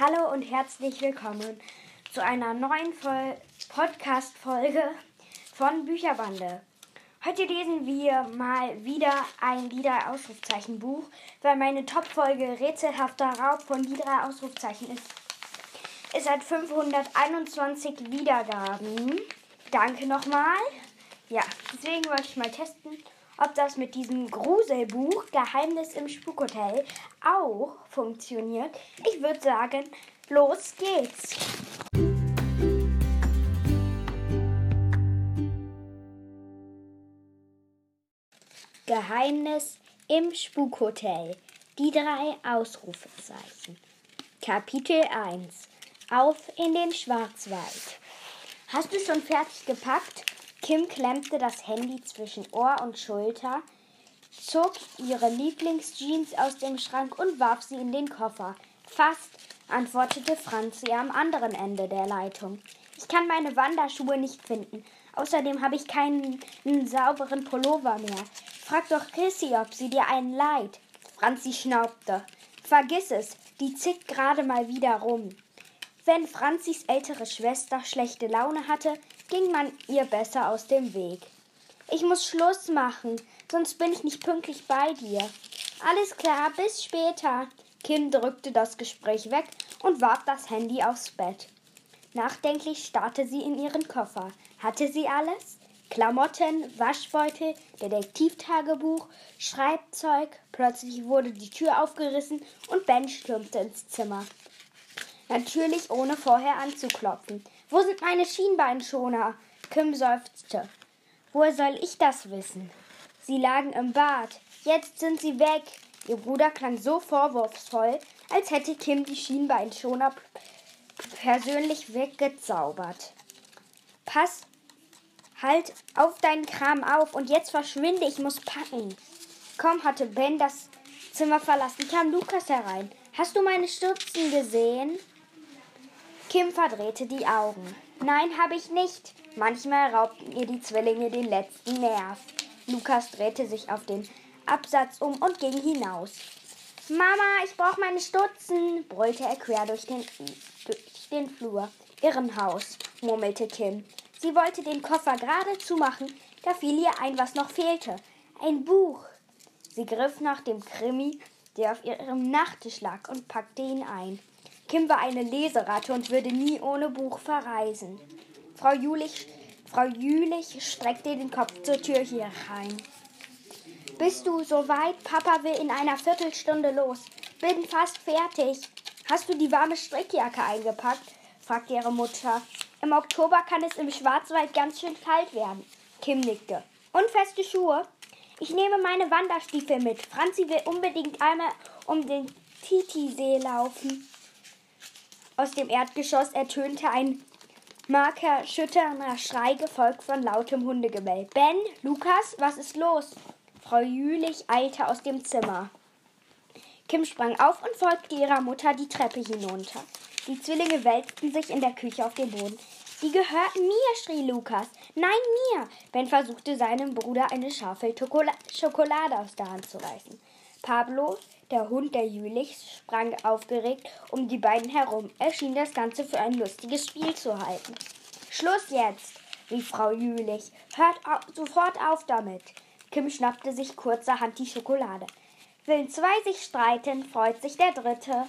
Hallo und herzlich willkommen zu einer neuen Podcast-Folge von Bücherbande. Heute lesen wir mal wieder ein Lieder-Ausrufzeichen-Buch, weil meine Top-Folge Rätselhafter Raub von Lieder Ausrufzeichen ist. Es hat 521 Wiedergaben. Danke nochmal. Ja, deswegen wollte ich mal testen, ob das mit diesem Gruselbuch Geheimnis im Spukhotel auch funktioniert. Ich würde sagen, los geht's. Geheimnis im Spukhotel. Die drei Ausrufezeichen. Kapitel 1. Auf in den Schwarzwald. Hast du schon fertig gepackt? Kim klemmte das Handy zwischen Ohr und Schulter, zog ihre Lieblingsjeans aus dem Schrank und warf sie in den Koffer. Fast, antwortete Franzi am anderen Ende der Leitung. Ich kann meine Wanderschuhe nicht finden. Außerdem habe ich keinen sauberen Pullover mehr. Frag doch Chrissy, ob sie dir einen leiht. Franzi schnaubte. Vergiss es, die zickt gerade mal wieder rum. Wenn Franzis ältere Schwester schlechte Laune hatte, ging man ihr besser aus dem Weg. Ich muss Schluss machen, sonst bin ich nicht pünktlich bei dir. Alles klar, bis später. Kim drückte das Gespräch weg und warf das Handy aufs Bett. Nachdenklich starrte sie in ihren Koffer. Hatte sie alles? Klamotten, Waschbeutel, Detektivtagebuch, Schreibzeug. Plötzlich wurde die Tür aufgerissen und Ben stürmte ins Zimmer. Natürlich ohne vorher anzuklopfen. Wo sind meine Schienbeinschoner? Kim seufzte. Woher soll ich das wissen? Sie lagen im Bad. Jetzt sind sie weg. Ihr Bruder klang so vorwurfsvoll, als hätte Kim die Schienbeinschoner persönlich weggezaubert. Pass halt auf deinen Kram auf und jetzt verschwinde, ich muss packen. Kaum hatte Ben das Zimmer verlassen, kam Lukas herein. Hast du meine Stürzen gesehen? Kim verdrehte die Augen. Nein, habe ich nicht. Manchmal raubten ihr die Zwillinge den letzten Nerv. Lukas drehte sich auf den Absatz um und ging hinaus. Mama, ich brauche meine Stutzen, brüllte er quer durch den, durch den Flur. Irrenhaus, murmelte Kim. Sie wollte den Koffer gerade zumachen, da fiel ihr ein, was noch fehlte. Ein Buch. Sie griff nach dem Krimi, der auf ihrem Nachttisch lag, und packte ihn ein. Kim war eine Leseratte und würde nie ohne Buch verreisen. Frau Jülich, Frau Jülich streckte den Kopf zur Tür hier rein. Bist du soweit? Papa will in einer Viertelstunde los. Bin fast fertig. Hast du die warme Strickjacke eingepackt? fragte ihre Mutter. Im Oktober kann es im Schwarzwald ganz schön kalt werden. Kim nickte. Und feste Schuhe? Ich nehme meine Wanderstiefel mit. Franzi will unbedingt einmal um den Titisee laufen. Aus dem Erdgeschoss ertönte ein markerschütternder Schrei, gefolgt von lautem Hundegebell. Ben, Lukas, was ist los? Frau Jülich eilte aus dem Zimmer. Kim sprang auf und folgte ihrer Mutter die Treppe hinunter. Die Zwillinge wälzten sich in der Küche auf den Boden. Die gehörten mir, schrie Lukas. Nein, mir. Ben versuchte seinem Bruder eine Schafel Schokolade aus der Hand zu reißen. Pablo der Hund der Jülichs sprang aufgeregt um die beiden herum. Er schien das Ganze für ein lustiges Spiel zu halten. Schluss jetzt, rief Frau Jülich. Hört au sofort auf damit. Kim schnappte sich kurzerhand die Schokolade. Willen zwei sich streiten, freut sich der Dritte.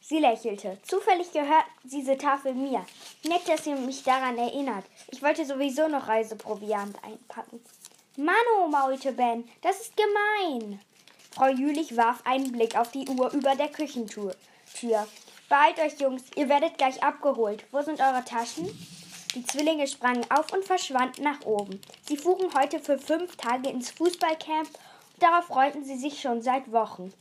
Sie lächelte. Zufällig gehört diese Tafel mir. Nett, dass ihr mich daran erinnert. Ich wollte sowieso noch Reiseproviant einpacken. Mano, maulte Ben, das ist gemein. Frau Jülich warf einen Blick auf die Uhr über der Küchentür. Tür. Beeilt euch, Jungs, ihr werdet gleich abgeholt. Wo sind eure Taschen? Die Zwillinge sprangen auf und verschwanden nach oben. Sie fuhren heute für fünf Tage ins Fußballcamp und darauf freuten sie sich schon seit Wochen.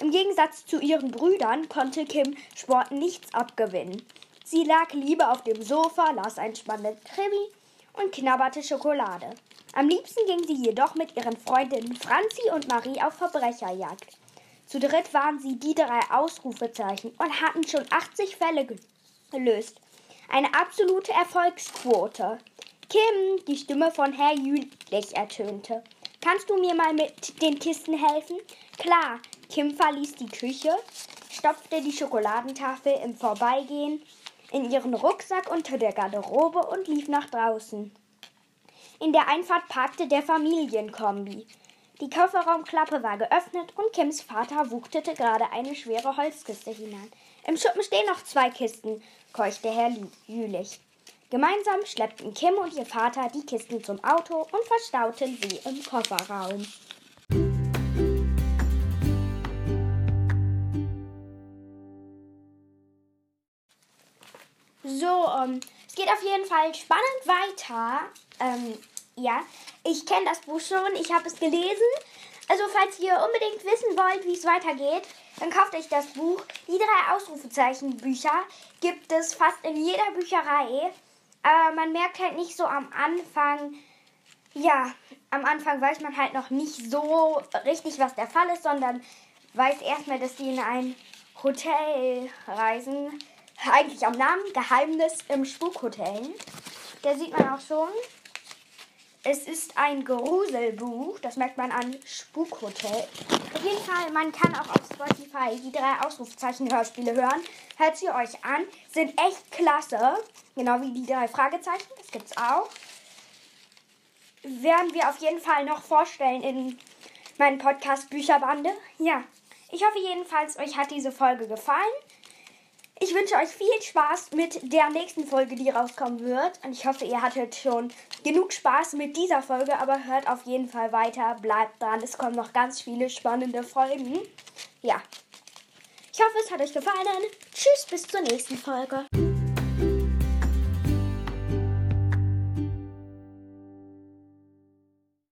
Im Gegensatz zu ihren Brüdern konnte Kim Sport nichts abgewinnen. Sie lag lieber auf dem Sofa, las ein spannendes Krimi und knabberte Schokolade. Am liebsten ging sie jedoch mit ihren Freundinnen Franzi und Marie auf Verbrecherjagd. Zu dritt waren sie die drei Ausrufezeichen und hatten schon 80 Fälle gelöst. Eine absolute Erfolgsquote. Kim, die Stimme von Herr Jülich ertönte. Kannst du mir mal mit den Kisten helfen? Klar, Kim verließ die Küche, stopfte die Schokoladentafel im Vorbeigehen in ihren Rucksack unter der Garderobe und lief nach draußen. In der Einfahrt parkte der Familienkombi. Die Kofferraumklappe war geöffnet und Kims Vater wuchtete gerade eine schwere Holzkiste hinein. Im Schuppen stehen noch zwei Kisten, keuchte Herr Jülich. Gemeinsam schleppten Kim und ihr Vater die Kisten zum Auto und verstauten sie im Kofferraum. So, ähm, es geht auf jeden Fall spannend weiter. Ähm, ja, ich kenne das Buch schon, ich habe es gelesen. Also, falls ihr unbedingt wissen wollt, wie es weitergeht, dann kauft euch das Buch. Die drei Ausrufezeichen-Bücher gibt es fast in jeder Bücherei. Aber man merkt halt nicht so am Anfang, ja, am Anfang weiß man halt noch nicht so richtig, was der Fall ist, sondern weiß erstmal, dass sie in ein Hotel reisen. Eigentlich am Namen Geheimnis im Spukhotel. Da sieht man auch schon, es ist ein Gruselbuch, das merkt man an Spukhotel. Auf jeden Fall, man kann auch auf Spotify die drei Ausrufezeichen-Hörspiele hören. Hört sie euch an, sind echt klasse. Genau wie die drei Fragezeichen, das gibt's auch. Werden wir auf jeden Fall noch vorstellen in meinem Podcast Bücherbande. Ja, ich hoffe jedenfalls, euch hat diese Folge gefallen. Ich wünsche euch viel Spaß mit der nächsten Folge, die rauskommen wird. Und ich hoffe, ihr hattet schon genug Spaß mit dieser Folge, aber hört auf jeden Fall weiter, bleibt dran. Es kommen noch ganz viele spannende Folgen. Ja. Ich hoffe, es hat euch gefallen. Tschüss, bis zur nächsten Folge.